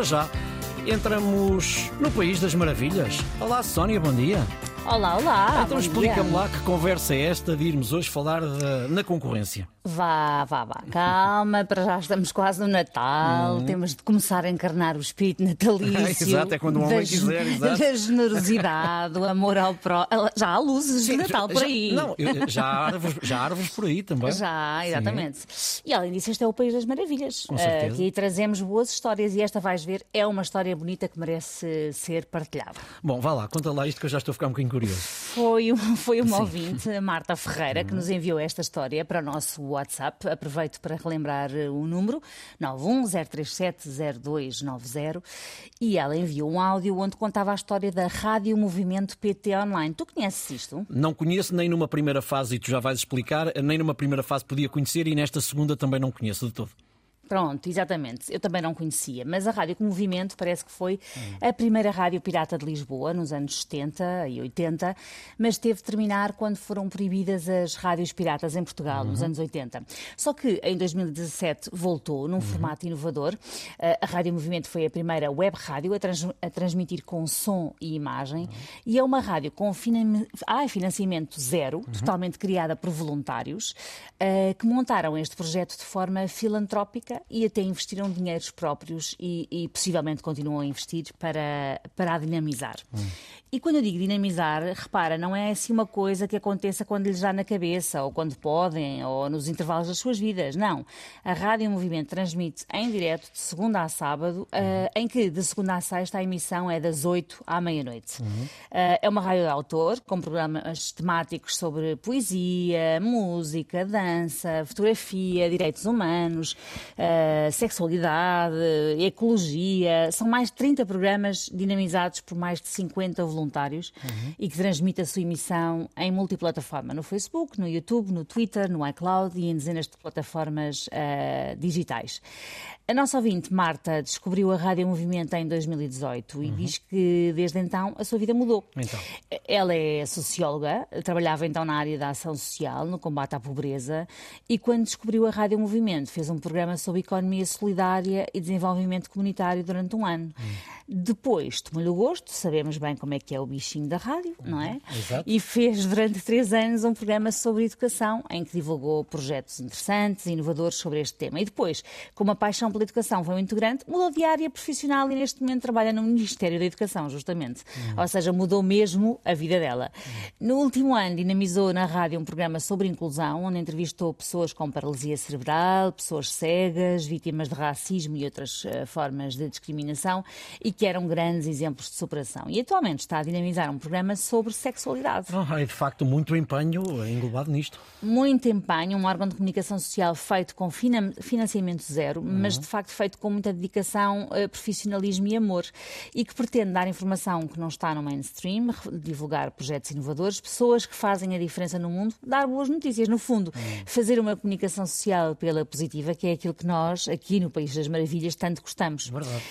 para já entramos no País das Maravilhas. Olá, Sónia, bom dia. Olá, olá. Então explica-me lá que conversa é esta de irmos hoje falar de, na concorrência. Vá, vá, vá. Calma, para já estamos quase no Natal. Uhum. Temos de começar a encarnar o espírito natalício. Exato, é quando o homem da, quiser, exato. Da generosidade, o amor ao pró. Já há luzes de Natal por já- aí. não, já há árvores, já há árvores por aí também. Já, exatamente. E além disso, este é o País das Maravilhas. Com certeza. Aqui trazemos boas histórias e esta, vais ver, é uma história bonita que merece ser partilhada. Bom, vá lá, conta lá isto que eu já estou a ficar um bocadinho curioso. Foi, um- foi uma ouvinte, a Marta Ferreira, que nos enviou esta história para o nosso WhatsApp. Aproveito para relembrar eh, o número 910370290 e ela enviou um áudio onde contava a história da Rádio Movimento PT Online. Tu conheces isto? Não conheço nem numa primeira fase, e tu já vais explicar, nem numa primeira fase podia conhecer e nesta segunda também não conheço de todo. Pronto, exatamente. Eu também não conhecia, mas a Rádio Movimento parece que foi a primeira rádio pirata de Lisboa nos anos 70 e 80, mas teve de terminar quando foram proibidas as rádios piratas em Portugal, nos anos 80. Só que em 2017 voltou num formato inovador. Eh, A Rádio Movimento foi a primeira web rádio a, trans- a transmitir com som e imagem e é uma rádio com finan- ah, financiamento zero, totalmente criada por voluntários, eh, que montaram este projeto de forma filantrópica e até investiram dinheiros próprios e, e possivelmente continuam a investir para, para a dinamizar. E quando eu digo dinamizar, repara, não é assim uma coisa que aconteça quando lhes dá na cabeça, ou quando podem, ou nos intervalos das suas vidas. Não. A Rádio Movimento transmite em direto de segunda a sábado, eh, em que de segunda a sexta a emissão é das 8 à meia-noite. Eh, é uma rádio de autor, com programas temáticos sobre poesia, música, dança, fotografia, direitos humanos, eh, sexualidade, ecologia. São mais de 30 programas dinamizados por mais de 50 voluntários e que transmite a sua emissão em multiplataforma, no Facebook, no YouTube, no Twitter, no iCloud e em dezenas de plataformas eh, digitais. A nossa ouvinte, Marta, descobriu a Rádio Movimento em 2018 e diz que desde então a sua vida mudou. Então. Ela é socióloga, trabalhava então na área da ação social, no combate à pobreza, e quando descobriu a Rádio Movimento, fez um programa sobre economia solidária e desenvolvimento comunitário durante um ano. Depois tomou-lhe o gosto, sabemos bem como é que é o bichinho da rádio, não é? Exato. E fez durante três anos um programa sobre educação, em que divulgou projetos interessantes e inovadores sobre este tema. E depois, com uma paixão pela educação, foi um integrante, mudou de área profissional e neste momento trabalha no Ministério da Educação, justamente. Ou seja, mudou mesmo a vida dela. No último ano, dinamizou na rádio um programa sobre inclusão, onde entrevistou pessoas com paralisia cerebral, pessoas cegas, vítimas de racismo e outras eh, formas de discriminação, e que eram grandes exemplos de superação. E atualmente está a dinamizar um programa sobre sexualidade. Ah, é de facto muito empenho englobado nisto. Muito empenho, um órgão de comunicação social feito com fina- financiamento zero, mas de facto feito com muita dedicação, eh, profissionalismo e amor, e que pretende dar informação que não está no mainstream, re- divulgar projetos inovadores, pessoas que fazem a diferença no mundo, dar boas notícias, no fundo, fazer uma comunicação social pela positiva, que é aquilo que nós, aqui no País das Maravilhas, tanto gostamos. Verdade.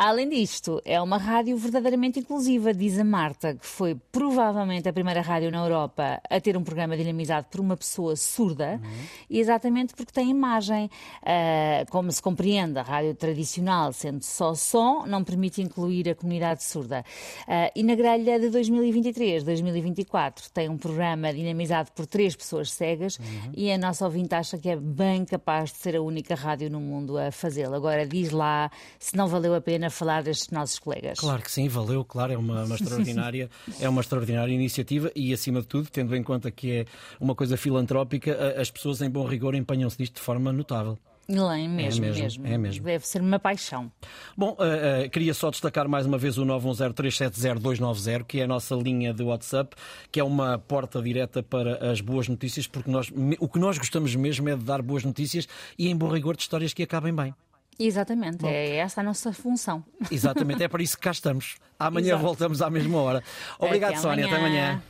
Além disto, é uma rádio verdadeiramente inclusiva, diz a Marta, que foi provavelmente a primeira rádio na Europa a ter um programa dinamizado por uma pessoa surda, e exatamente porque tem imagem. Ah, como se compreende, a rádio tradicional, sendo só som, não permite incluir a comunidade surda. Ah, e na grelha de 2023-2024 tem um programa dinamizado por três pessoas cegas, e a nossa ouvinte acha que é bem capaz de ser a única rádio no mundo a fazê-lo. Agora diz lá se não valeu a pena falar destes nossos colegas. Claro que sim, valeu, claro, é uma, uma extraordinária, é uma extraordinária iniciativa e, acima de tudo, tendo em conta que é uma coisa filantrópica, a- as pessoas em bom rigor empenham-se nisto de forma notável. Não, é mesmo, mesmo, mesmo, é mesmo. Deve ser uma paixão. Bom, eh, eh, queria só destacar mais uma vez o 910370290, que é a nossa linha de WhatsApp, que é uma porta direta para as boas notícias, porque nós, o que nós gostamos mesmo é de dar boas notícias e, em bom rigor, de histórias que acabem bem. Exatamente, é essa a nossa função. Exatamente, é para isso que cá estamos. Amanhã Exato. voltamos à mesma hora. Obrigado, Até Sónia. Até amanhã. amanhã.